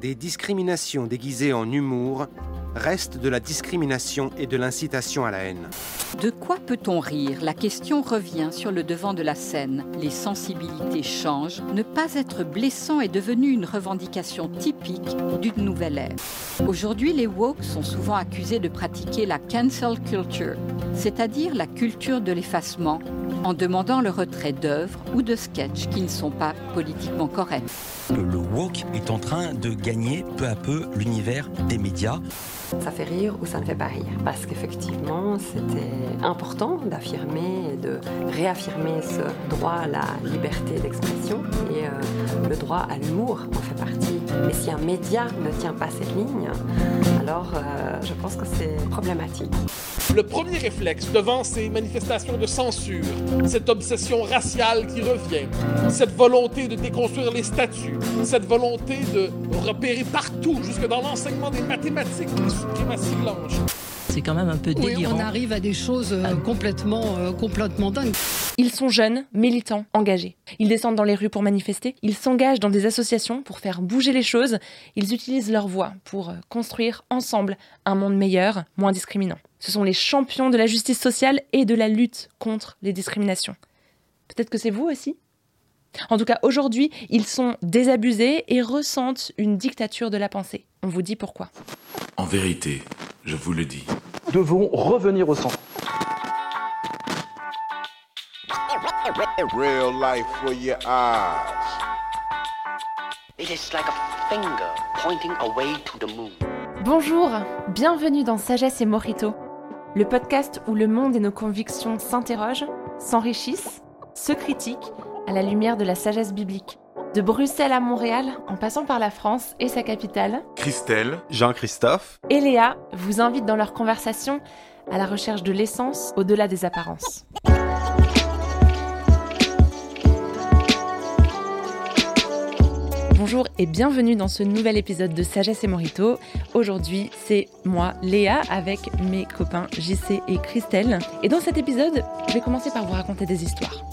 des discriminations déguisées en humour restent de la discrimination et de l'incitation à la haine. De quoi peut-on rire? La question revient sur le devant de la scène. Les sensibilités changent. Ne pas être blessant est devenu une revendication typique d'une nouvelle ère. Aujourd'hui, les woke sont souvent accusés de pratiquer la cancel culture, c'est-à-dire la culture de l'effacement, en demandant le retrait d'œuvres ou de sketchs qui ne sont pas politiquement corrects. Le woke est en train de gagner peu à peu l'univers des médias. Ça fait rire ou ça ne fait pas rire? Parce qu'effectivement, c'était important d'affirmer et de réaffirmer ce droit à la liberté d'expression et euh, le droit à l'humour en fait partie. Mais si un média ne tient pas cette ligne, alors euh, je pense que c'est problématique. Le premier réflexe devant ces manifestations de censure, cette obsession raciale qui revient, cette volonté de déconstruire les statuts, cette volonté de repérer partout, jusque dans l'enseignement des mathématiques, C'est quand même un peu délirant. Oui, on arrive à des choses euh, complètement, euh, complètement dingues. Ils sont jeunes, militants, engagés. Ils descendent dans les rues pour manifester. Ils s'engagent dans des associations pour faire bouger les choses. Ils utilisent leur voix pour euh, construire ensemble un monde meilleur, moins discriminant. Ce sont les champions de la justice sociale et de la lutte contre les discriminations. Peut-être que c'est vous aussi en tout cas, aujourd'hui, ils sont désabusés et ressentent une dictature de la pensée. On vous dit pourquoi. En vérité, je vous le dis. Nous devons revenir au centre. Bonjour, bienvenue dans Sagesse et Morito, le podcast où le monde et nos convictions s'interrogent, s'enrichissent, se critiquent à la lumière de la sagesse biblique. De Bruxelles à Montréal, en passant par la France et sa capitale, Christelle, Jean-Christophe et Léa vous invitent dans leur conversation à la recherche de l'essence au-delà des apparences. Bonjour et bienvenue dans ce nouvel épisode de Sagesse et Morito. Aujourd'hui, c'est moi, Léa, avec mes copains JC et Christelle. Et dans cet épisode, je vais commencer par vous raconter des histoires.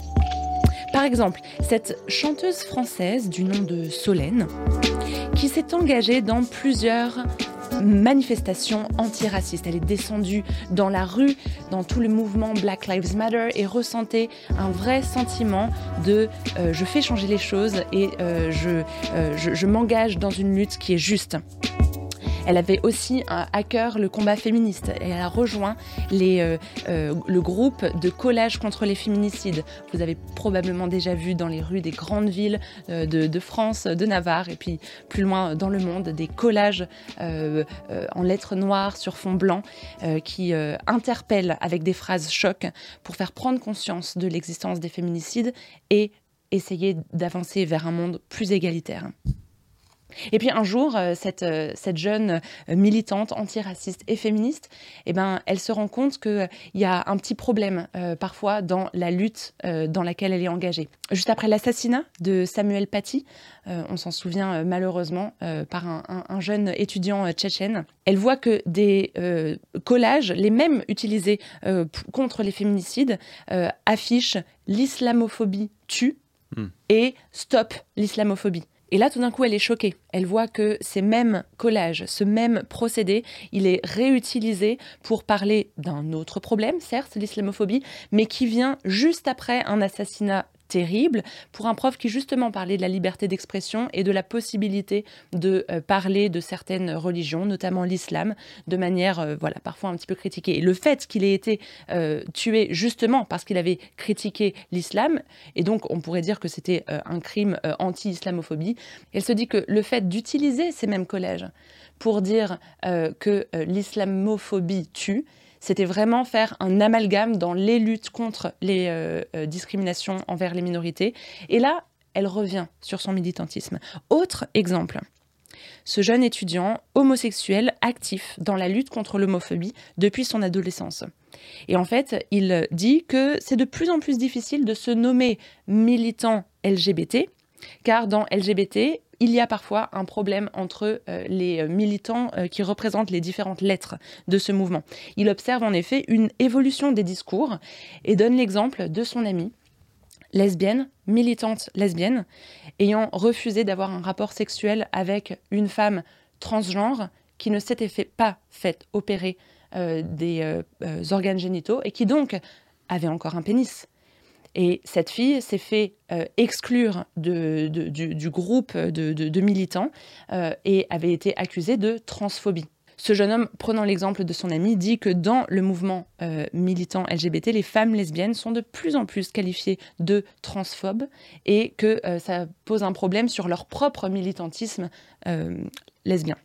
Par exemple, cette chanteuse française du nom de Solène, qui s'est engagée dans plusieurs manifestations antiracistes. Elle est descendue dans la rue, dans tout le mouvement Black Lives Matter et ressentait un vrai sentiment de euh, je fais changer les choses et euh, euh, je, je m'engage dans une lutte qui est juste. Elle avait aussi à cœur le combat féministe elle a rejoint euh, euh, le groupe de collage contre les féminicides. Vous avez probablement déjà vu dans les rues des grandes villes euh, de, France, de Navarre et puis plus loin dans le monde des collages en lettres noires sur fond blanc qui interpellent avec des phrases chocs pour faire prendre conscience de l'existence des féminicides et essayer d'avancer vers un monde plus égalitaire. Et puis un jour, euh, cette, euh, cette jeune euh, militante antiraciste et féministe, eh ben, elle se rend compte qu'il y a un petit problème parfois dans la lutte dans laquelle elle est engagée. Juste après l'assassinat de Samuel Paty, on s'en souvient malheureusement par un, un, jeune étudiant tchétchène, elle voit que des collages, les mêmes utilisés contre les féminicides, affichent l'islamophobie tue hmm. et stop l'islamophobie. Et là, tout d'un coup, elle est choquée. Elle voit que ces mêmes collages, ce même procédé, il est réutilisé pour parler d'un autre problème, certes, l'islamophobie, mais qui vient juste après un assassinat terrible pour un prof qui justement parlait de la liberté d'expression et de la possibilité de euh, parler de certaines religions, notamment l'islam, de manière euh, voilà parfois un petit peu critiquée. Et le fait qu'il ait été euh, tué justement parce qu'il avait critiqué l'islam, et donc on pourrait dire que c'était un crime anti-islamophobie, elle se dit que le fait d'utiliser ces mêmes collèges pour dire que l'islamophobie tue, c'était vraiment faire un amalgame dans les luttes contre les euh, euh, discriminations envers les minorités. Et là, elle revient sur son militantisme. Autre exemple. Ce jeune étudiant homosexuel actif dans la lutte contre l'homophobie depuis son adolescence. Et en fait, il dit que c'est de plus en plus difficile de se nommer militant LGBT, car dans LGBT, il y a parfois un problème entre euh, les euh, militants euh, qui représentent les différentes lettres de ce mouvement. Il observe en effet une évolution des discours et donne l'exemple de son ami lesbienne, militante lesbienne, ayant refusé d'avoir un rapport sexuel avec une femme transgenre qui ne s'était fait, pas fait opérer des organes génitaux et qui donc avait encore un pénis. Et cette fille s'est fait exclure de, du, groupe de, militants et avait été accusée de transphobie. Ce jeune homme, prenant l'exemple de son ami, dit que dans le mouvement militant LGBT, les femmes lesbiennes sont de plus en plus qualifiées de transphobes et que ça pose un problème sur leur propre militantisme lesbien.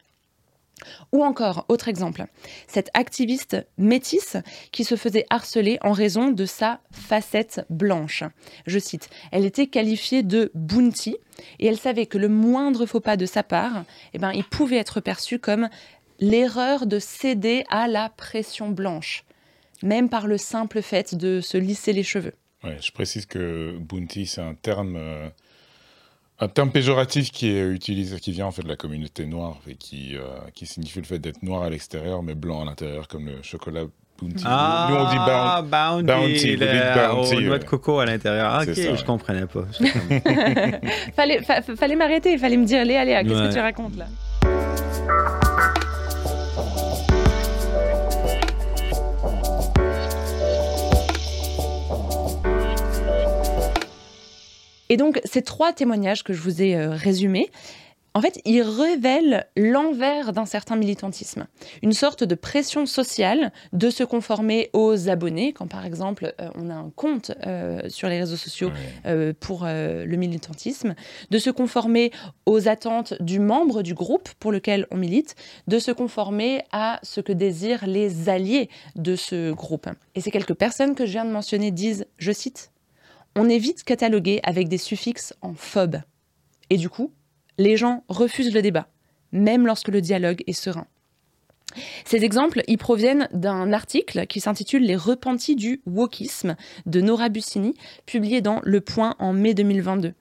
Ou encore, autre exemple, cette activiste métisse qui se faisait harceler en raison de sa facette blanche. Je cite, elle était qualifiée de bounty et elle savait que le moindre faux pas de sa part, eh ben, il pouvait être perçu comme l'erreur de céder à la pression blanche, même par le simple fait de se lisser les cheveux. Je précise que bounty, c'est un terme... Euh, un terme péjoratif qui est utilisé, qui vient en fait de la communauté noire et qui, euh, qui signifie le fait d'être noir à l'extérieur mais blanc à l'intérieur, comme le chocolat Bounty. Ah, Nous, on dit bounty, bounty, bounty, noix de coco à l'intérieur. Ah, ok, ça, je comprenais pas. fallait, fallait m'arrêter, fallait me dire, Léa, Léa, qu'est-ce que tu racontes là Et donc, ces trois témoignages que je vous ai euh, résumés, en fait, ils révèlent l'envers d'un certain militantisme. Une sorte de pression sociale de se conformer aux abonnés, quand par exemple euh, on a un compte euh, sur les réseaux sociaux pour le militantisme, de se conformer aux attentes du membre du groupe pour lequel on milite, de se conformer à ce que désirent les alliés de ce groupe. Et ces quelques personnes que je viens de mentionner disent, je cite, on est vite catalogué avec des suffixes en phobe. Et du coup, les gens refusent le débat, même lorsque le dialogue est serein. Ces exemples y proviennent d'un article qui s'intitule Les repentis du wokisme de Nora Bussini, publié dans Le Point en mai 2022.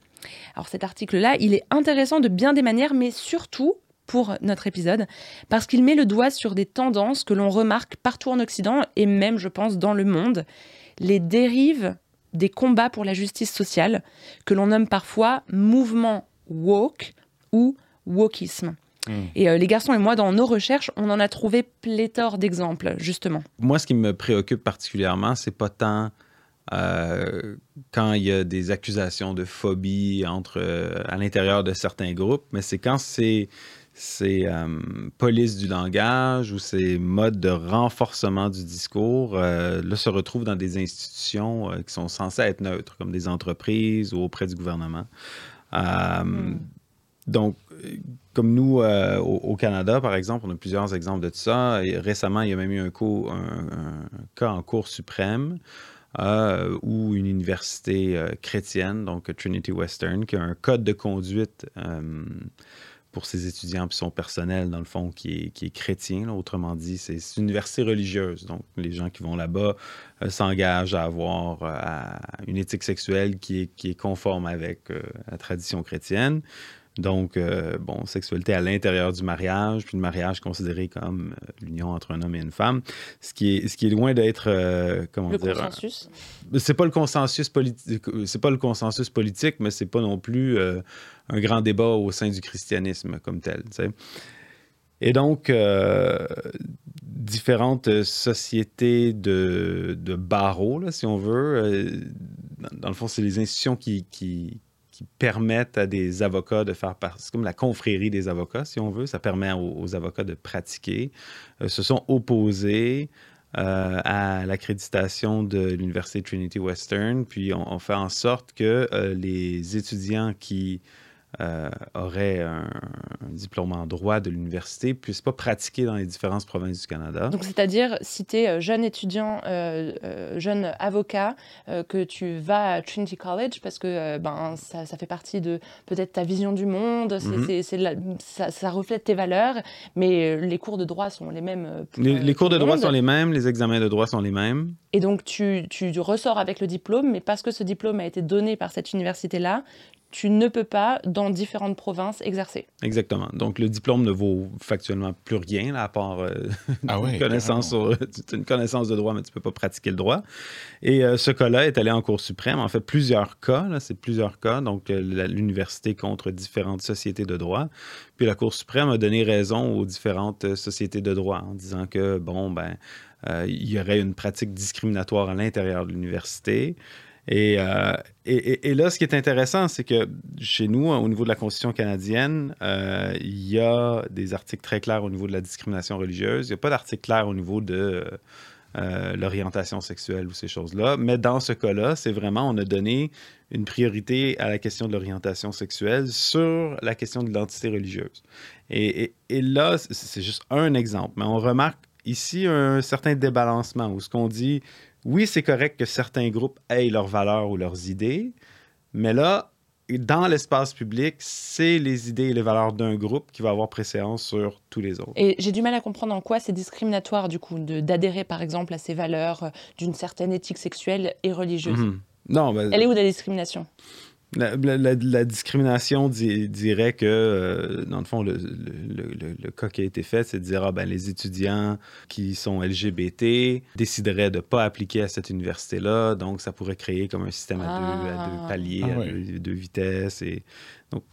Alors cet article-là, il est intéressant de bien des manières, mais surtout pour notre épisode, parce qu'il met le doigt sur des tendances que l'on remarque partout en Occident et même, je pense, dans le monde. Les dérives des combats pour la justice sociale, que l'on nomme parfois mouvement woke ou wokisme. Hmm. Et euh, les garçons et moi, dans nos recherches, on en a trouvé pléthore d'exemples, justement. Moi, ce qui me préoccupe particulièrement, c'est pas tant euh, quand il y a des accusations de phobie entre, euh, à l'intérieur de certains groupes, mais c'est quand c'est ces euh, polices du langage ou ces modes de renforcement du discours euh, là, se retrouvent dans des institutions euh, qui sont censées être neutres, comme des entreprises ou auprès du gouvernement. Hmm. Donc, comme nous, au, Canada, par exemple, on a plusieurs exemples de ça. récemment, il y a même eu un, un cas en Cour suprême où une université chrétienne, donc Trinity Western, qui a un code de conduite pour ses étudiants puis son personnel, dans le fond, qui est, qui est chrétien. Autrement dit, c'est une université religieuse. Donc, les gens qui vont là-bas euh, s'engagent à avoir euh, une éthique sexuelle qui est, qui est conforme avec euh, la tradition chrétienne. Donc, bon, sexualité à l'intérieur du mariage, puis le mariage considéré comme l'union entre un homme et une femme, ce qui est, ce qui est loin d'être, comment le dire... consensus? C'est pas le consensus politique, c'est pas le consensus politique, mais c'est pas non plus un grand débat au sein du christianisme comme tel. Et donc, différentes sociétés de, de barreaux, si on veut, dans, le fond, c'est les institutions qui, qui permettent à des avocats de faire partie, c'est comme la confrérie des avocats, si on veut, ça permet aux, avocats de pratiquer, euh, se sont opposés euh, à l'accréditation de l'Université Trinity Western, puis on, fait en sorte que euh, les étudiants qui euh, aurait un, diplôme en droit de l'université puisse pas pratiquer dans les différentes provinces du Canada. Donc, c'est-à-dire, si tu es euh, jeune étudiant, euh, jeune avocat, que tu vas à Trinity College parce que ben, ça, ça, fait partie de peut-être ta vision du monde, c'est, mhm. ça, ça, reflète tes valeurs, mais les cours de droit sont les mêmes. les, cours de droit sont les mêmes, les examens de droit sont les mêmes. Et donc, tu, tu ressors avec le diplôme, mais parce que ce diplôme a été donné par cette université-là, tu ne peux pas, dans différentes provinces, exercer. Exactement. Donc, le diplôme ne vaut factuellement plus rien, à part euh, ah une, connaissance une connaissance de droit, mais tu ne peux pas pratiquer le droit. Et euh, ce cas-là est allé en Cour suprême. En fait, plusieurs cas, c'est plusieurs cas, donc euh, l'université contre différentes sociétés de droit. Puis la Cour suprême a donné raison aux différentes sociétés de droit en disant que, bon, ben, il y aurait une pratique discriminatoire à l'intérieur de l'université. Euh, et, là, ce qui est intéressant, c'est que chez nous, au niveau de la Constitution canadienne, euh, il y a des articles très clairs au niveau de la discrimination religieuse. Il n'y a pas d'article clair au niveau de euh, l'orientation sexuelle ou ces choses-là. Mais dans ce cas-là, c'est vraiment, on a donné une priorité à la question de l'orientation sexuelle sur la question de l'identité religieuse. Et, et là, c'est juste un exemple, mais on remarque ici un certain débalancement où ce qu'on dit oui, c'est correct que certains groupes aient leurs valeurs ou leurs idées, mais là, dans l'espace public, c'est les idées et les valeurs d'un groupe qui va avoir préséance sur tous les autres. Et j'ai du mal à comprendre en quoi c'est discriminatoire, du coup, d'adhérer, par exemple, à ces valeurs euh, d'une certaine éthique sexuelle et religieuse. Mhm. Non, ben, Elle est où la discrimination? La, discrimination dirait que, euh, dans le fond, le, cas qui a été fait, c'est de dire, ah, ben, les étudiants qui sont LGBT décideraient de ne pas appliquer à cette université-là, donc ça pourrait créer comme un système à, deux, à, deux, ah. paliers, ah à deux, vitesses. Et... Donc,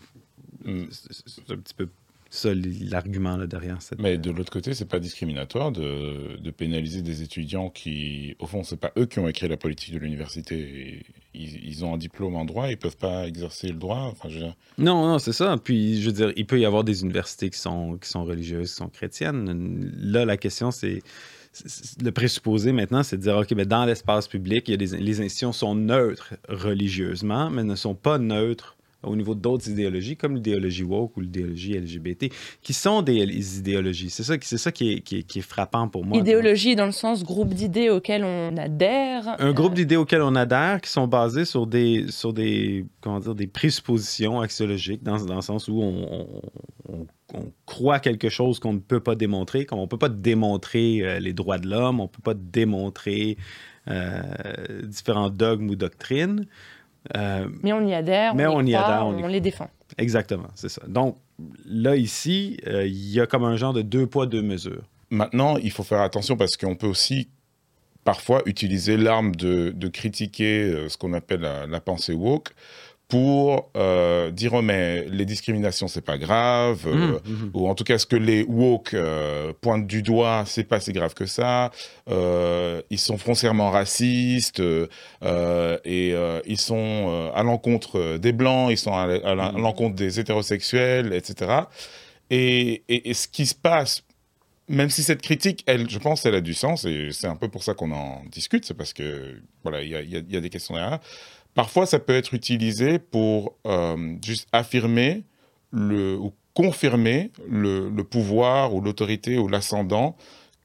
mm. c'est un petit peu ça l'argument derrière cette... Mais de l'autre côté, c'est pas discriminatoire de, de, pénaliser des étudiants qui, au fond, c'est pas eux qui ont écrit la politique de l'université. Ils, ils, ont un diplôme en droit, ils peuvent pas exercer le droit. Enfin, je. Non, non, c'est ça. Puis, je veux dire, il peut y avoir des universités qui sont, qui sont religieuses, qui sont chrétiennes. Là, la question, c'est le présupposé maintenant, c'est de dire, OK, mais dans l'espace public, il y a des, les institutions sont neutres religieusement, mais ne sont pas neutres au niveau d'autres idéologies, comme l'idéologie woke ou l'idéologie LGBT, qui sont des idéologies. C'est ça, c'est ça qui, est, qui, est, frappant pour moi. Idéologie dans le sens groupe d'idées auxquelles on adhère. Un groupe d'idées auxquelles on adhère qui sont basées sur des, sur des, comment dire, des présuppositions axiologiques, dans, dans le sens où on, on, croit quelque chose qu'on ne peut pas démontrer, comme on ne peut pas démontrer euh, les droits de l'homme, on ne peut pas démontrer euh, différents dogmes ou doctrines. Euh, mais on y adhère, mais on, y, adhère, on, les défend. Exactement, c'est ça. Donc là, ici, euh, il y a comme un genre de deux poids, deux mesures. Maintenant, il faut faire attention parce qu'on peut aussi parfois utiliser l'arme de, critiquer euh, ce qu'on appelle la, pensée woke pour euh, dire oh, mais les discriminations c'est pas grave mmh, euh, mmh. ou en tout cas ce que les woke euh, pointent du doigt c'est pas si grave que ça ils sont foncièrement racistes et ils sont à l'encontre des blancs ils sont à, mmh. l'encontre des hétérosexuels etc et, et, ce qui se passe même si cette critique, elle, je pense, elle a du sens, et c'est un peu pour ça qu'on en discute, c'est parce que, voilà, il y y a, des questions derrière. Parfois, ça peut être utilisé pour euh, juste affirmer ou confirmer le pouvoir ou l'autorité ou l'ascendant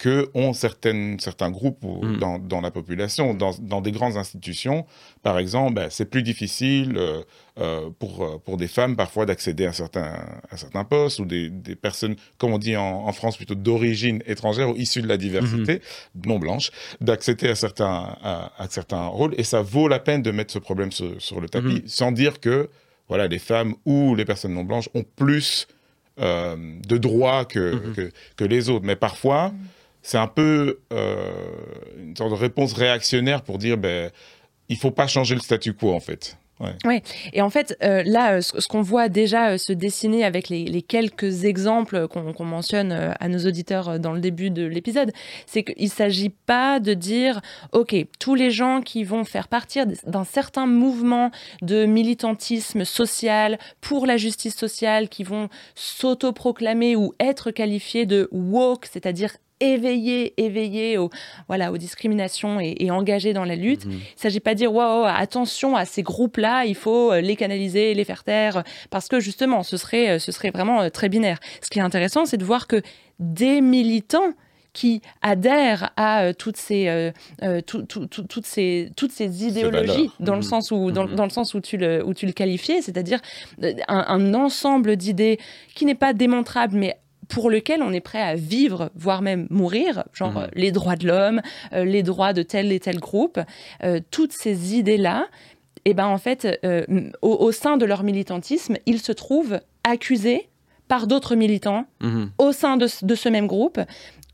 que ont certaines, certains groupes mm. dans, dans, la population. Dans, dans, des grandes institutions, par exemple, ben, c'est plus difficile euh, euh pour, euh, pour des femmes parfois d'accéder à certains, à certains postes ou des, des personnes, comme on dit en, en France, plutôt d'origine étrangère ou issues de la diversité, mm-hmm. non blanche, d'accéder à certains, à, à, certains rôles. Et ça vaut la peine de mettre ce problème sur, sur le tapis, mm-hmm. sans dire que voilà, les femmes ou les personnes non blanches ont plus euh, de droits que, mm-hmm. que, que, les autres. Mais parfois, c'est un peu euh, une sorte de réponse réactionnaire pour dire ben il faut pas changer le statu quo en fait. Oui, et en fait, euh, là, euh, ce, qu'on voit déjà se dessiner avec les, quelques exemples qu'on mentionne à nos auditeurs dans le début de l'épisode, c'est qu'il ne s'agit pas de dire, OK, tous les gens qui vont faire partir d'un certain mouvement de militantisme social pour la justice sociale, qui vont s'autoproclamer ou être qualifiés de woke, c'est-à-dire éveillé, éveillé aux, voilà, aux discriminations et, et engagé dans la lutte. Mhm. Il ne s'agit pas de dire wow, attention à ces groupes-là, il faut euh, les canaliser, les faire taire, parce que justement, ce serait, euh, ce serait vraiment euh, très binaire. Ce qui est intéressant, c'est de voir que des militants qui adhèrent à toutes ces toutes ces toutes ces idéologies dans le mhm. sens où dans, mhm. dans, le sens où tu le où tu le qualifiais c'est-à-dire un, un, ensemble d'idées qui n'est pas démontrable mais pour lequel on est prêt à vivre, voire même mourir, genre mhm. les droits de l'homme, euh, les droits de tel et tel groupe, euh, toutes ces idées-là, et ben en fait, euh, au, sein de leur militantisme, ils se trouvent accusés par d'autres militants mhm. au sein de, ce même groupe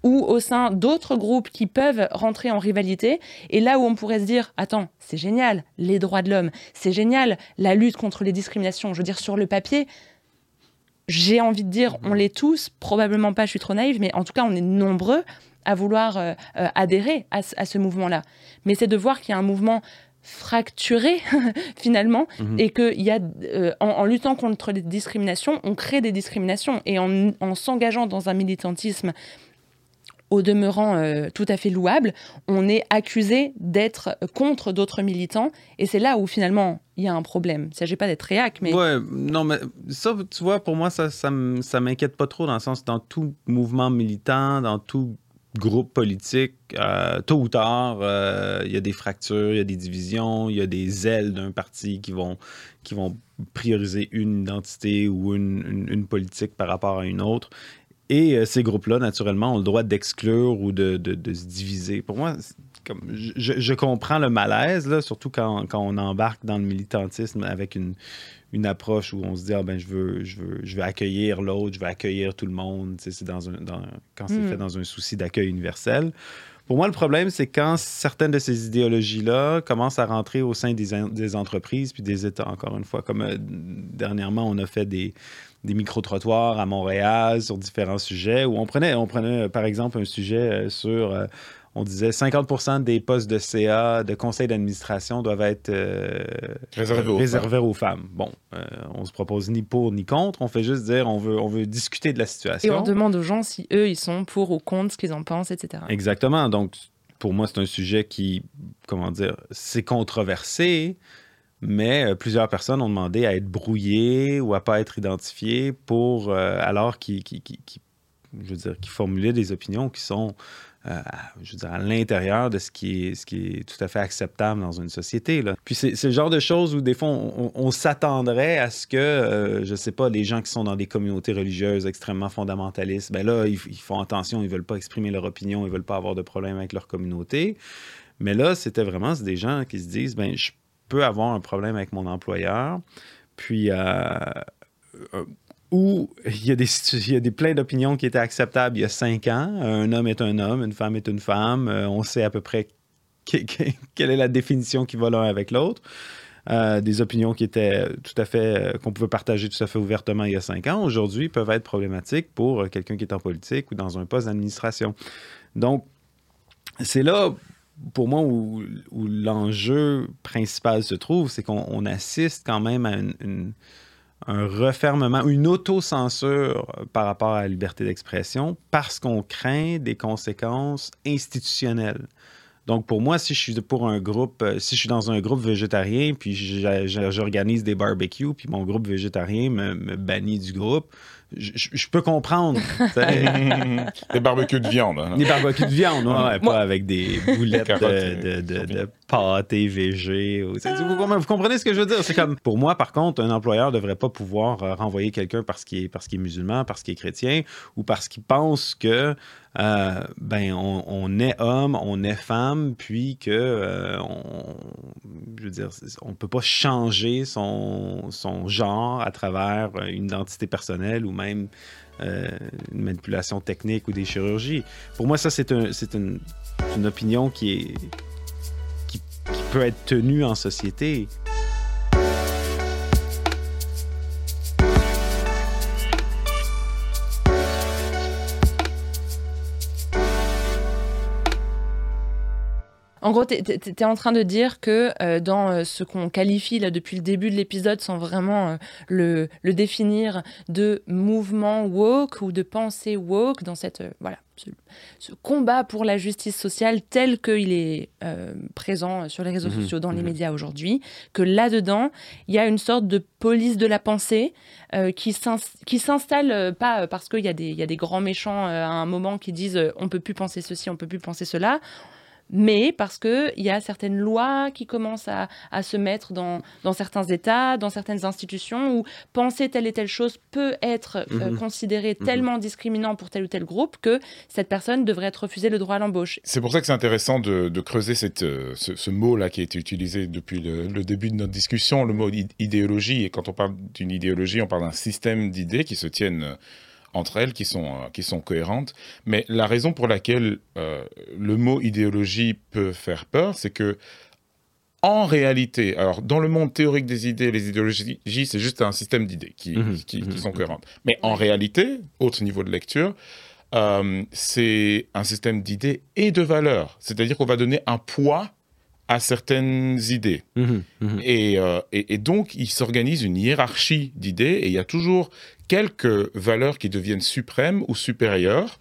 ou au sein d'autres groupes qui peuvent rentrer en rivalité. Et là où on pourrait se dire, attends, c'est génial, les droits de l'homme, c'est génial, la lutte contre les discriminations, je veux dire, sur le papier, j'ai envie de dire, on l'est tous, probablement pas, je suis trop naïve, mais en tout cas, on est nombreux à vouloir euh, euh, adhérer à, ce mouvement-là. Mais c'est de voir qu'il y a un mouvement fracturé finalement mhm. et que y a, euh, en, luttant contre les discriminations, on crée des discriminations et en s'engageant dans un militantisme au demeurant euh, tout à fait louable, on est accusé d'être contre d'autres militants. Et c'est là où finalement il y a un problème. Il ne s'agit pas d'être réac, mais... Ouais, non, mais ça, tu vois, pour moi, ça, ça, m'inquiète pas trop dans le sens, dans tout mouvement militant, dans tout groupe politique, euh, tôt ou tard, euh, il y a des fractures, il y a des divisions, il y a des ailes d'un parti qui vont, qui vont prioriser une identité ou une, une, politique par rapport à une autre. Et euh, ces groupes-là, naturellement, ont le droit d'exclure ou de, se diviser. Pour moi, je, comprends le malaise, surtout quand, on embarque dans le militantisme avec une, une approche où on se dit ah, ben, je, veux, je, veux, je veux accueillir l'autre, je veux accueillir tout le monde. C'est dans un, quand c'est fait dans un souci d'accueil universel. Pour moi, le problème, c'est quand certaines de ces idéologies-là commencent à rentrer au sein des, des, entreprises puis des États, encore une fois. Comme euh, dernièrement, on a fait des, des micro-trottoirs à Montréal sur différents sujets où on prenait, on prenait par exemple un sujet euh, sur, euh, on disait 50% des postes de CA, de conseil d'administration doivent être euh, réservés, aux, femmes. Bon, on se propose ni pour ni contre, on fait juste dire on veut, on veut discuter de la situation. Et on demande aux gens si eux, ils sont pour ou contre, ce qu'ils en pensent, etc. Exactement. Donc, pour moi, c'est un sujet qui, comment dire, c'est controversé, mais euh, plusieurs personnes ont demandé à être brouillées ou à pas être identifiées pour euh, alors qu'ils je veux dire, qui formulaient des opinions qui sont euh, je veux dire, à l'intérieur de ce qui, est, tout à fait acceptable dans une société. Puis c'est le genre de choses où des fois on, s'attendrait à ce que, je sais pas, les gens qui sont dans des communautés religieuses extrêmement fondamentalistes, ben là, ils, font attention, ils veulent pas exprimer leur opinion, ils veulent pas avoir de problème avec leur communauté. Mais là, c'était vraiment des gens qui se disent, ben je peux avoir un problème avec mon employeur. Puis, euh, euh, où il y a des, il y a des plein d'opinions qui étaient acceptables il y a cinq ans. Un homme est un homme, une femme est une femme. Euh, on sait à peu près quelle est la définition qui va l'un avec l'autre. des opinions qui étaient tout à fait, qu'on pouvait partager tout à fait ouvertement il y a cinq ans, aujourd'hui peuvent être problématiques pour quelqu'un qui est en politique ou dans un poste d'administration. Donc, c'est là, pour moi, où, l'enjeu principal se trouve, c'est qu'on assiste quand même à un refermement, une autocensure par rapport à la liberté d'expression parce qu'on craint des conséquences institutionnelles. Donc, pour moi, si je suis pour un groupe, euh, si je suis dans un groupe végétarien, puis j'organise des barbecues, puis mon groupe végétarien me bannit du groupe, je, peux comprendre. des barbecues de viande. Hein. Des barbecues de viande, pas avec des boulettes de, de, de, pâté VG. Vous, comprenez ce que je veux dire? C'est comme, pour moi, par contre, un employeur ne devrait pas pouvoir euh, renvoyer quelqu'un parce qu'il est, parce qu'il est musulman, parce qu'il est chrétien, ou parce qu'il pense que euh, ben, on, est homme, on est femme, puis que euh, on, je veux dire, on peut pas changer son, son genre à travers une identité personnelle ou même euh, une manipulation technique ou des chirurgies. Pour moi, ça, c'est un, une, une, opinion qui, est, qui, qui peut être tenue en société. En gros, tu es, en train de dire que euh, dans euh, ce qu'on qualifie là depuis le début de l'épisode, sans vraiment euh, le, le, définir, de mouvement woke ou de pensée woke, dans cette voilà ce, combat pour la justice sociale tel qu'il est présent sur les réseaux mhm. sociaux, dans les mhm. médias aujourd'hui, que là-dedans, il y a une sorte de police de la pensée qui s'installe pas parce qu'il y, y, a des grands méchants à un moment qui disent on peut plus penser ceci, on peut plus penser cela mais parce qu'il y a certaines lois qui commencent à, se mettre dans, certains États, dans certaines institutions, où penser telle et telle chose peut être euh, mhm. considéré mhm. tellement discriminant pour tel ou tel groupe que cette personne devrait être refusée le droit à l'embauche. C'est pour ça que c'est intéressant de, creuser cette, euh, ce, mot-là qui a été utilisé depuis le, début de notre discussion, le mot idéologie. Et quand on parle d'une idéologie, on parle d'un système d'idées qui se tiennent euh, entre elles qui sont, euh, qui sont cohérentes. Mais la raison pour laquelle euh, le mot idéologie peut faire peur, c'est que en réalité, alors dans le monde théorique des idées, les idéologies, c'est juste un système d'idées qui, mhm. qui, mhm. sont cohérentes. Mais en réalité, autre niveau de lecture, euh, c'est un système d'idées et de valeurs. C'est-à-dire qu'on va donner un poids à certaines idées. Mhm. Et, et, et, donc, il s'organise une hiérarchie d'idées et il y a toujours quelques valeurs qui deviennent suprêmes ou supérieures,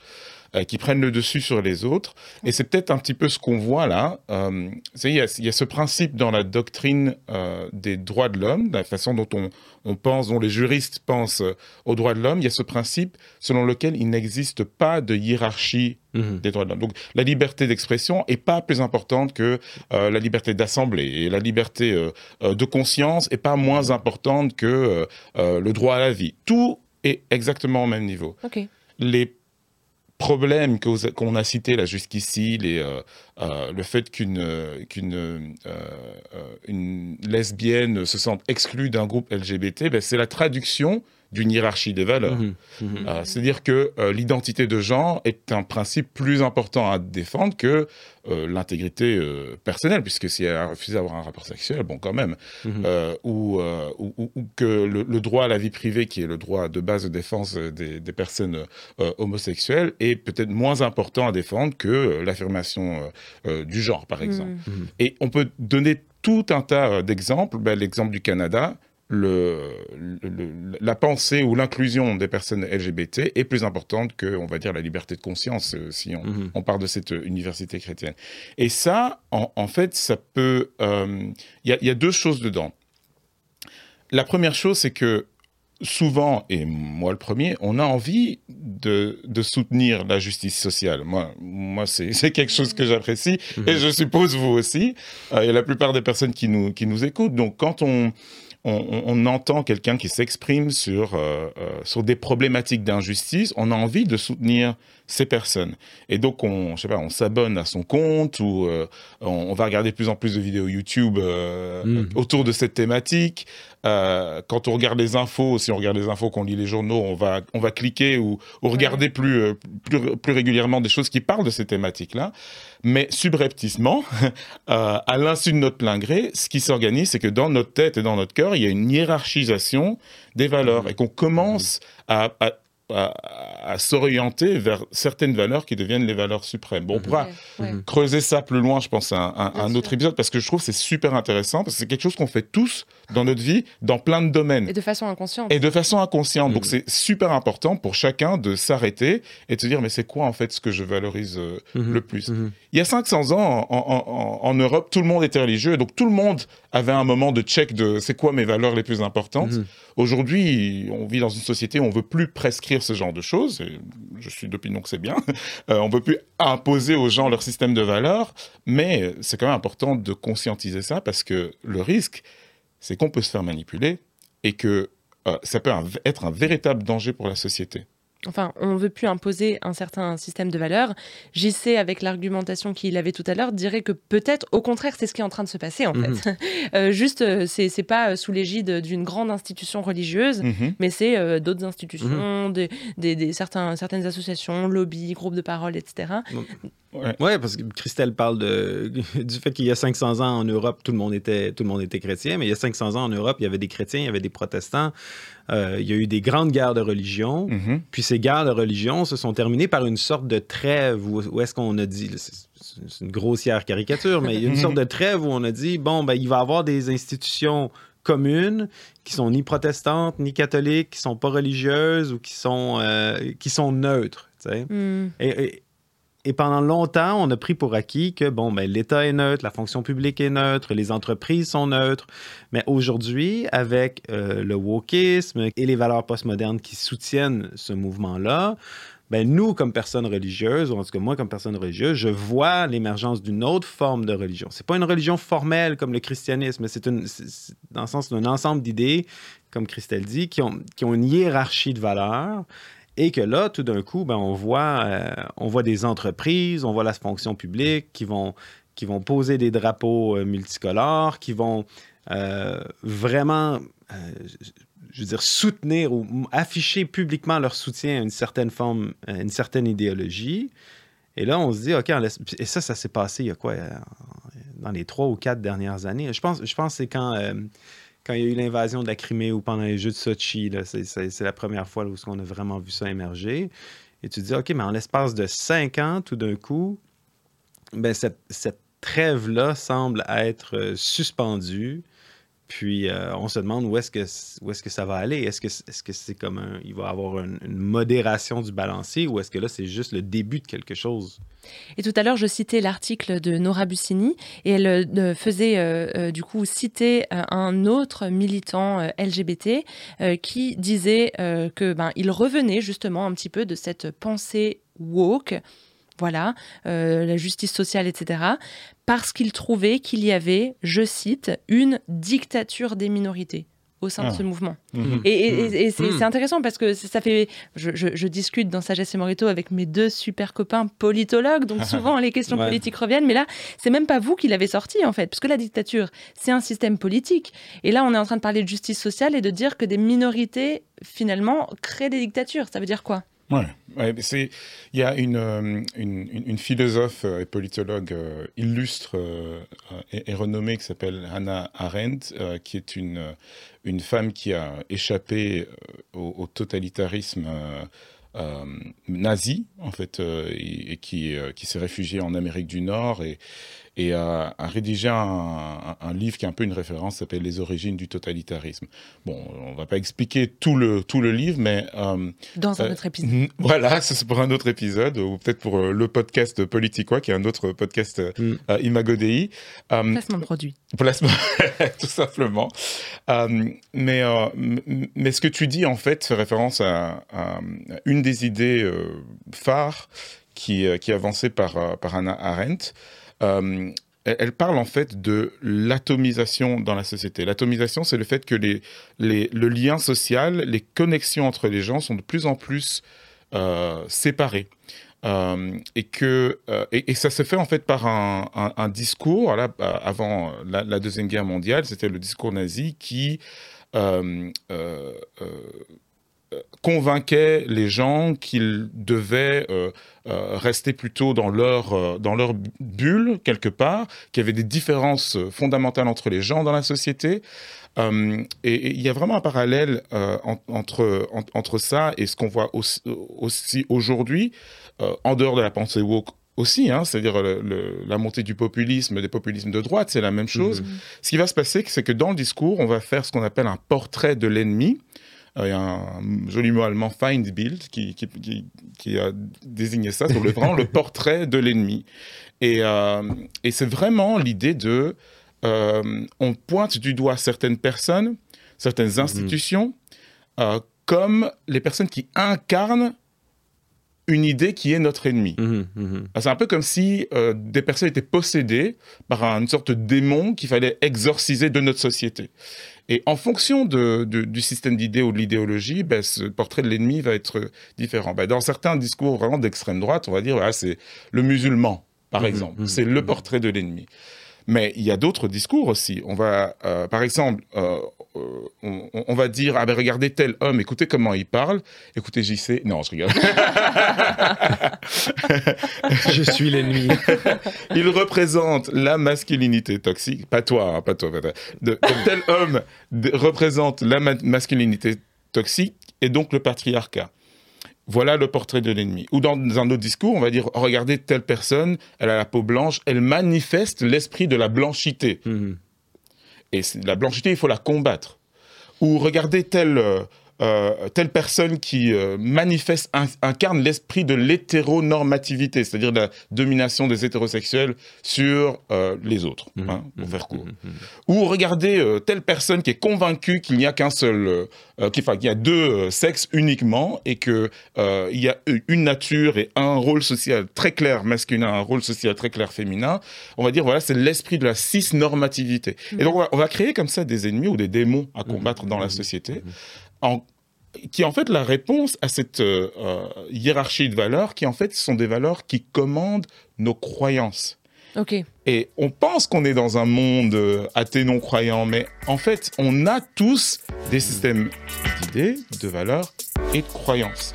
euh, qui prennent le dessus sur les autres. Et c'est peut-être un petit peu ce qu'on voit là. Euh, il, y a, ce principe dans la doctrine euh, des droits de l'homme, la façon dont on, on, pense, dont les juristes pensent aux droits de l'homme, il y a ce principe selon lequel il n'existe pas de hiérarchie mhm. des droits de l'homme. Donc la liberté d'expression est pas plus importante que la liberté d'assembler et la liberté de conscience est pas moins importante que le droit à la vie. Tout est exactement au même niveau. Les problèmes qu'on a cités là jusqu'ici, euh, euh, le fait qu'une qu'une euh, une lesbienne se sente exclue d'un groupe LGBT, ben, c'est la traduction d'une hiérarchie des valeurs. Mhm. Mhm. Euh, c'est-à-dire que euh, l'identité de genre est un principe plus important à défendre que euh, l'intégrité personnelle, puisque si elle a refusé d'avoir un rapport sexuel, bon, quand même, mhm. ou, ou, que le, droit à la vie privée, qui est le droit de base de défense des, des personnes homosexuelles, est peut-être moins important à défendre que l'affirmation du genre, par exemple. Et on peut donner tout un tas d'exemples. Ben, L'exemple du Canada, le, la pensée ou l'inclusion des personnes LGBT est plus importante que, on va dire, la liberté de conscience, euh, si on, on parle de cette université chrétienne. Et ça, en, fait, ça peut... Euh, il y, a deux choses dedans. La première chose, c'est que souvent, et moi le premier, on a envie de, de soutenir la justice sociale. Moi, moi c'est quelque chose que j'apprécie, et mhm. je suppose vous aussi, euh, et la plupart des personnes qui nous, qui nous écoutent. Donc quand on on, entend quelqu'un qui s'exprime sur, euh, euh, sur des problématiques d'injustice, on a envie de soutenir ces personnes. Et donc, on, je sais pas, on s'abonne à son compte ou euh, on, va regarder de plus en plus de vidéos YouTube mm. autour de cette thématique. quand on regarde les infos, si on regarde les infos, qu'on lit les journaux, on va, on va cliquer ou, regarder plus, plus, plus, régulièrement des choses qui parlent de ces thématiques-là. Mais subrepticement, euh, à l'insu de notre plein gré, ce qui s'organise, c'est que dans notre tête et dans notre cœur, il y a une hiérarchisation des valeurs mmh. et qu'on commence à, à, s'orienter vers certaines valeurs qui deviennent les valeurs suprêmes. Bon, on pourra creuser ça plus loin, je pense, à un, autre épisode, parce que je trouve que c'est super intéressant, parce que c'est quelque chose qu'on fait tous dans notre vie, dans plein de domaines. Et de façon inconsciente. Et de façon inconsciente. Donc, mm. c'est super important pour chacun de s'arrêter et de se dire, mais c'est quoi, en fait, ce que je valorise euh, le plus? Il y a 500 ans, en, en, Europe, tout le monde était religieux, donc tout le monde avait un moment de check de c'est quoi mes valeurs les plus importantes. Aujourd'hui, on vit dans une société où on veut plus prescrire ce genre de choses. Et je suis d'opinion que c'est bien. Euh, on veut plus imposer aux gens leur système de valeurs, mais c'est quand même important de conscientiser ça parce que le risque, c'est qu'on peut se faire manipuler et que euh, ça peut être un véritable danger pour la société enfin, on ne veut plus imposer un certain système de valeurs. JC, avec l'argumentation qu'il avait tout à l'heure, dirait que peut-être, au contraire, c'est ce qui est en train de se passer, en mhm. fait. Euh, juste, euh, c'est, c'est pas euh, sous l'égide d'une grande institution religieuse, mhm. mais c'est d'autres institutions, mhm. des, certains, certaines associations, lobbies, groupes de parole, etc. Ouais. parce que Christelle parle de, du fait qu'il y a 500 ans en Europe, tout le, monde était, tout le monde était chrétien, mais il y a 500 ans en Europe, il y avait des chrétiens, il y avait des protestants. Euh, il y a eu des grandes guerres de religion. Mm-hmm. Puis ces guerres de religion se sont terminées par une sorte de trêve où, est-ce qu'on a dit, c'est une grossière caricature, mais il y a une sorte de trêve où on a dit, bon, ben, il va y avoir des institutions communes qui sont ni protestantes ni catholiques, qui sont pas religieuses ou qui sont, euh, qui sont neutres. Mm. Et, et pendant longtemps, on a pris pour acquis que bon, ben, l'État est neutre, la fonction publique est neutre, les entreprises sont neutres. Mais aujourd'hui, avec euh, le wokisme et les valeurs postmodernes qui soutiennent ce mouvement-là, ben, nous, comme personnes religieuses, ou en tout cas moi, comme personne religieuse, je vois l'émergence d'une autre forme de religion. C'est pas une religion formelle comme le christianisme, c'est dans le sens d'un ensemble d'idées, comme Christelle dit, qui ont, qui ont une hiérarchie de valeurs et que là, tout d'un coup, ben, on, voit, euh, on voit des entreprises, on voit la fonction publique qui vont, qui vont poser des drapeaux euh, multicolores, qui vont euh, vraiment, je veux dire, soutenir ou afficher publiquement leur soutien à une certaine forme, une certaine idéologie. Et là, on se dit, OK, et ça, ça s'est passé il y a quoi, dans les trois ou quatre dernières années? Je pense, je pense que c'est quand quand il y a eu l'invasion de la Crimée ou pendant les Jeux de Sochi, c'est la première fois où on a vraiment vu ça émerger. Et tu te dis, OK, mais en l'espace de cinq ans, tout d'un coup, ben, cette, cette trêve-là semble être euh, suspendue. Puis euh, on se demande où est-ce que, où est que ça va aller? Est-ce que c'est -ce c'est comme un, il va avoir une, modération du balancier ou est-ce que là c'est juste le début de quelque chose? Et tout à l'heure, je citais l'article de Nora Bussini et elle euh, faisait euh, du coup citer un autre militant LGBT qui disait que ben il revenait justement un petit peu de cette pensée woke voilà, euh, la justice sociale, etc., parce qu'il trouvait qu'il y avait, je cite, une dictature des minorités au sein de ce ah. mouvement. Mhm. Et, mhm. c'est intéressant parce que ça fait. Je, discute dans Sagesse et Morito avec mes deux super copains politologues, donc souvent les questions politiques reviennent, mais là, c'est même pas vous qui l'avez sorti en fait, parce que la dictature, c'est un système politique. Et là, on est en train de parler de justice sociale et de dire que des minorités, finalement, créent des dictatures. Ça veut dire quoi? Ouais, il y a une, euh, une, une, philosophe euh, et politologue euh, illustre et, renommée qui s'appelle Hannah Arendt, qui est une, une femme qui a échappé au, totalitarisme nazi en fait et, et qui, qui s'est réfugiée en Amérique du Nord et, et a, rédigé un, livre qui est un peu une référence, s'appelle Les origines du totalitarisme. Bon, on va pas expliquer tout le, tout le livre, mais... Euh, Dans un euh, autre épisode. Voilà, c'est pour un autre épisode, ou peut-être pour euh, le podcast Politiquois, qui est un autre podcast mm. Imago Dei. placement de produit. Placement, tout simplement. mais, mais ce que tu dis, en fait, fait référence à, une des idées phares qui, qui est avancée par, par Anna Arendt, euh, elle parle en fait de l'atomisation dans la société. L'atomisation, c'est le fait que les, le lien social, les connexions entre les gens sont de plus en plus euh, séparées. Euh, et que et, ça se fait en fait par un, discours. Là, avant la, deuxième guerre mondiale, c'était le discours nazi qui convainquait les gens qu'ils devaient euh, euh, rester plutôt dans leur, euh, dans leur bulle, quelque part, qu'il y avait des différences fondamentales entre les gens dans la société. et il y a vraiment un parallèle entre, entre ça et ce qu'on voit aussi, aussi aujourd'hui, en dehors de la pensée woke aussi, hein, c'est-à-dire la montée du populisme, des populismes de droite, c'est la même chose. Mm-hmm. Ce qui va se passer, c'est que dans le discours, on va faire ce qu'on appelle un portrait de l'ennemi. Euh, il y a un joli mot allemand, Feindbild, qui, qui, qui, a désigné ça sur le, vraiment le portrait de l'ennemi. Et, euh, et c'est vraiment l'idée de... Euh, on pointe du doigt certaines personnes, certaines mhm. institutions, comme les personnes qui incarnent une idée qui est notre ennemi. Mhm, mhm. C'est un peu comme si des personnes étaient possédées par une sorte de démon qu'il fallait exorciser de notre société. Et en fonction de, du système d'idées ou de l'idéologie, ben, ce portrait de l'ennemi va être différent. Ben, dans certains discours vraiment d'extrême droite, on va dire, voilà, c'est le musulman, par mmh exemple. Mmh c'est le mmh portrait de l'ennemi. Mais il y a d'autres discours aussi. On va, euh, par exemple, euh, euh, on, va dire, ah ben regardez tel homme, écoutez comment il parle, écoutez JC. Non, je rigole. je suis l'ennemi. il représente la masculinité toxique, pas toi, hein, pas toi. De, tel homme représente la masculinité toxique et donc le patriarcat. Voilà le portrait de l'ennemi. Ou dans un autre discours, on va dire, regardez telle personne, elle a la peau blanche, elle manifeste l'esprit de la blanchité. Mhm. Et la blanchité, il faut la combattre. Ou regardez tel, euh, euh, telle personne qui euh, manifeste, incarne l'esprit de l'hétéronormativité, c'est-à-dire la domination des hétérosexuels sur euh, les autres, mmh. hein, pour mmh. faire court. Mmh. Ou regardez telle personne qui est convaincue qu'il n'y a qu'un seul, qu'il y a deux sexes uniquement et qu'il y a une nature et un rôle social très clair masculin, un rôle social très clair féminin. On va dire, voilà, c'est l'esprit de la cisnormativité. Et donc, on va, on va, créer comme ça des ennemis ou des démons à combattre dans la société en, qui est en fait la réponse à cette euh, euh, hiérarchie de valeurs qui en fait sont des valeurs qui commandent nos croyances. Ok. Et on pense qu'on est dans un monde euh, athée non croyant, mais en fait, on a tous des systèmes d'idées, de valeurs et de croyances.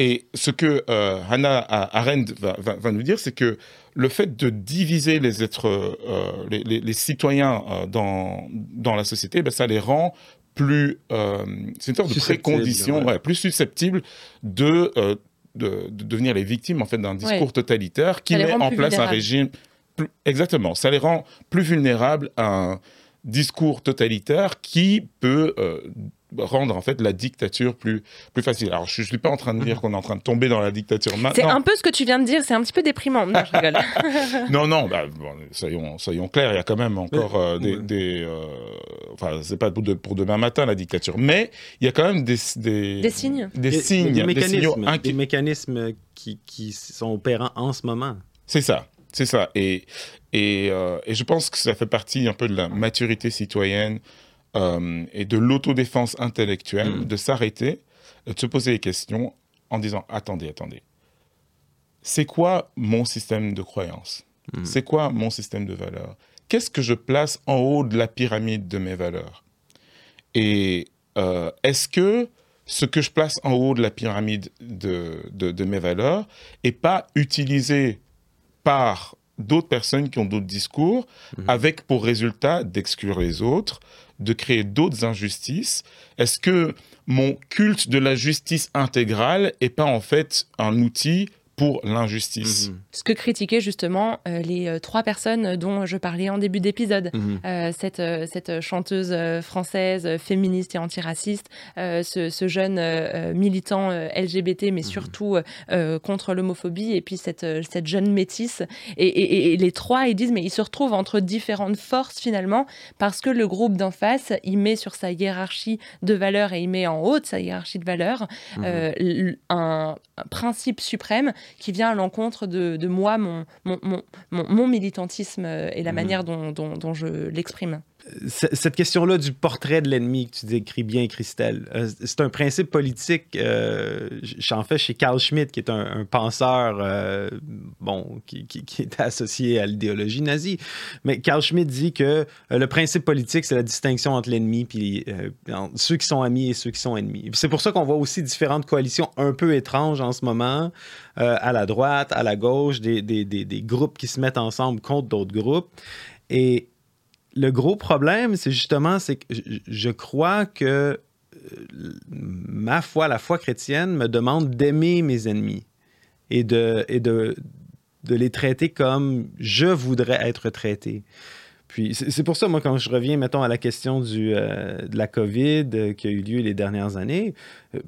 Et ce que euh, Hannah Arendt va, nous dire, c'est que le fait de diviser les êtres, euh, les, citoyens euh, dans, dans la société, ben, ça les rend plus, c'est une sorte de précondition, plus susceptibles de, de, devenir les victimes en fait d'un discours totalitaire qui met en place un régime. exactement, ça les rend plus vulnérables à un discours totalitaire qui peut rendre en fait la dictature plus plus facile. Alors je, ne suis pas en train de dire mhm. qu'on est en train de tomber dans la dictature maintenant. C'est un peu ce que tu viens de dire, c'est un petit peu déprimant. Non, je rigole. non, non, bah, soyons soyons clairs, il y a quand même encore euh, des, des euh, enfin c'est pas pour, pour, demain matin la dictature, mais il y a quand même des des, des signes, des signes, des, mécanismes, des mécanismes qui, qui sont opérants en ce moment. C'est ça. C'est ça. Et, et, euh, et, je pense que ça fait partie un peu de la maturité citoyenne euh, et de l'autodéfense intellectuelle, mm. de s'arrêter, de se poser des questions en disant attendez, attendez, c'est quoi mon système de croyance? Mm. C'est quoi mon système de valeurs? Qu'est-ce que je place en haut de la pyramide de mes valeurs? Et euh, est-ce que ce que je place en haut de la pyramide de, de, mes valeurs n'est pas utilisé par d'autres personnes qui ont d'autres discours, mm. avec pour résultat d'exclure les autres, de créer d'autres injustices Est-ce que mon culte de la justice intégrale est pas en fait un outil pour l'injustice. Mhm. Ce que critiquaient justement euh, les euh, trois personnes dont je parlais en début d'épisode. Mhm. Euh, cette, cette chanteuse française féministe et antiraciste, ce, ce, jeune militant LGBT, mais mhm. surtout contre l'homophobie, et puis cette, cette jeune métisse. Et, et, les trois, ils disent, mais ils se retrouvent entre différentes forces finalement, parce que le groupe d'en face, il met sur sa hiérarchie de valeurs et il met en haut de sa hiérarchie de valeurs un, un principe suprême qui vient à l'encontre de, moi, mon, mon, militantisme et la mmh. manière dont, dont je l'exprime cette question-là du portrait de l'ennemi que tu décris bien, Christelle, euh, c'est un principe politique. Euh, J'en fais chez Carl Schmitt, qui est un, penseur euh, bon, qui, est associé à l'idéologie nazie. Mais Carl Schmitt dit que le principe politique, c'est la distinction entre l'ennemi puis ceux qui sont amis et ceux qui sont ennemis. C'est pour ça qu'on voit aussi différentes coalitions un peu étranges en ce moment, à la droite, à la gauche, des, des groupes qui se mettent ensemble contre d'autres groupes. Et le gros problème, c'est justement, que je crois que euh, ma foi, la foi chrétienne, me demande d'aimer mes ennemis et de, les traiter comme je voudrais être traité. Puis c'est pour ça, moi, quand je reviens, mettons, à la question euh, de la COVID euh, qui a eu lieu les dernières années,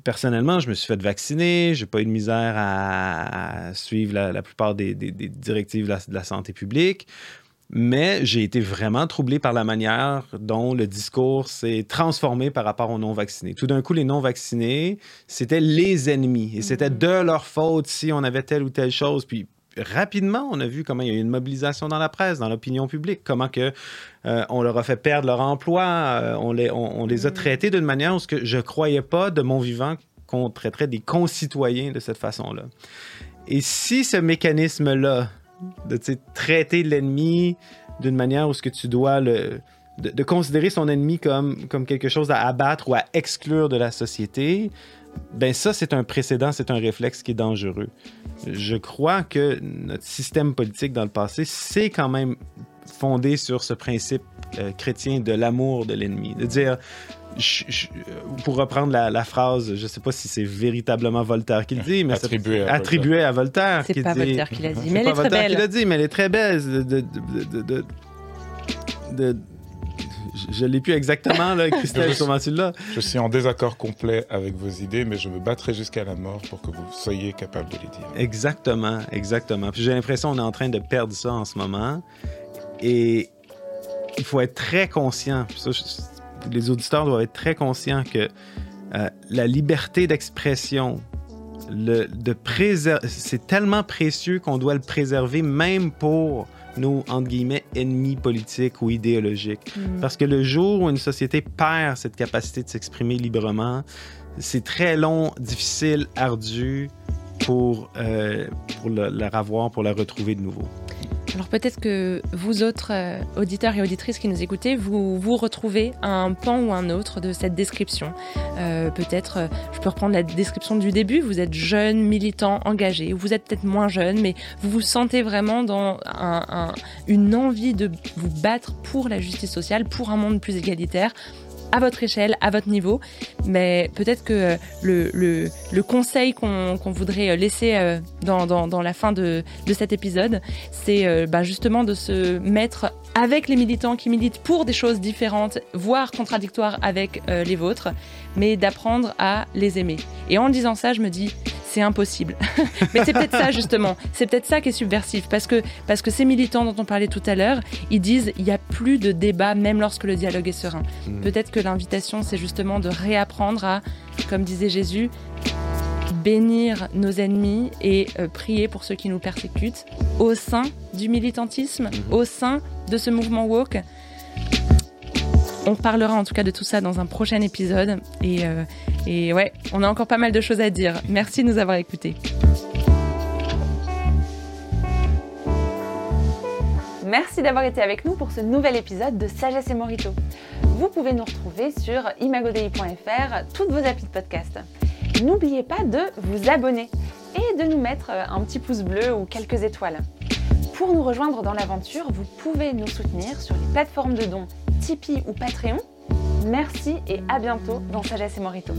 personnellement, je me suis fait vacciner, j'ai pas eu de misère à, suivre la, plupart des, directives de la, santé publique mais j'ai été vraiment troublé par la manière dont le discours s'est transformé par rapport aux non-vaccinés. Tout d'un coup, les non-vaccinés, c'était les ennemis et c'était mm-hmm. de leur faute si on avait telle ou telle chose. Puis rapidement, on a vu comment il y a eu une mobilisation dans la presse, dans l'opinion publique, comment que euh, on leur a fait perdre leur emploi, euh, on, les, on, les a mm-hmm. traités d'une manière où ce que je croyais pas de mon vivant qu'on traiterait des concitoyens de cette façon-là. Et si ce mécanisme-là de traiter l'ennemi d'une manière où ce que tu dois le, de, considérer son ennemi comme, comme quelque chose à abattre ou à exclure de la société, ben ça, c'est un précédent, c'est un réflexe qui est dangereux. Je crois que notre système politique dans le passé, c'est quand même fondé sur ce principe euh, chrétien de l'amour de l'ennemi. De dire, pour reprendre la, phrase, je ne sais pas si c'est véritablement Voltaire qui le dit, mais attribué, à, attribué à Voltaire. C'est pas Voltaire qui l'a dit, mais elle est très belle. qui l'a dit, mais elle est très belle. de, de, de je ne l'ai plus exactement, là, Christelle, comment tu là Je suis en désaccord complet avec vos idées, mais je me battrai jusqu'à la mort pour que vous soyez capable de les dire. Exactement, exactement. j'ai l'impression qu'on est en train de perdre ça en ce moment. Et il faut être très conscient, les auditeurs doivent être très conscients que euh, la liberté d'expression, de c'est tellement précieux qu'on doit le préserver même pour nos, entre guillemets, ennemis politiques ou idéologiques. Mm. Parce que le jour où une société perd cette capacité de s'exprimer librement, c'est très long, difficile, ardu pour, euh, pour la revoir, pour la retrouver de nouveau. Alors peut-être que vous autres euh, auditeurs et auditrices qui nous écoutez, vous vous retrouvez un pan ou un autre de cette description. Euh, peut-être, euh, je peux reprendre la description du début, vous êtes jeune, militant, engagé, ou vous êtes peut-être moins jeune, mais vous vous sentez vraiment dans une envie de vous battre pour la justice sociale, pour un monde plus égalitaire à votre échelle, à votre niveau. Mais peut-être que euh, le, conseil qu'on voudrait euh, laisser euh, dans, la fin de, de cet épisode, c'est bah, justement de se mettre avec les militants qui militent pour des choses différentes, voire contradictoires avec les vôtres, mais d'apprendre à les aimer. Et en disant ça, je me dis, c'est impossible. Mais c'est peut-être ça justement, c'est peut-être ça qui est subversif, parce que, parce que ces militants dont on parlait tout à l'heure, ils disent il n'y a plus de débat même lorsque le dialogue est serein. Hmm. Peut-être que l'invitation, c'est justement de réapprendre à, comme disait Jésus, bénir nos ennemis et euh, prier pour ceux qui nous persécutent au sein du militantisme, hmm. au sein de ce mouvement woke. On parlera en tout cas de tout ça dans un prochain épisode. Et, euh, et ouais, on a encore pas mal de choses à dire. Merci de nous avoir écoutés. Merci d'avoir été avec nous pour ce nouvel épisode de Sagesse et Morito. Vous pouvez nous retrouver sur imagodei.fr, toutes vos applis de podcast. N'oubliez pas de vous abonner et de nous mettre un petit pouce bleu ou quelques étoiles. Pour nous rejoindre dans l'aventure, vous pouvez nous soutenir sur les plateformes de dons Tipeee ou Patreon. Merci et à bientôt dans Sagesse et Morito.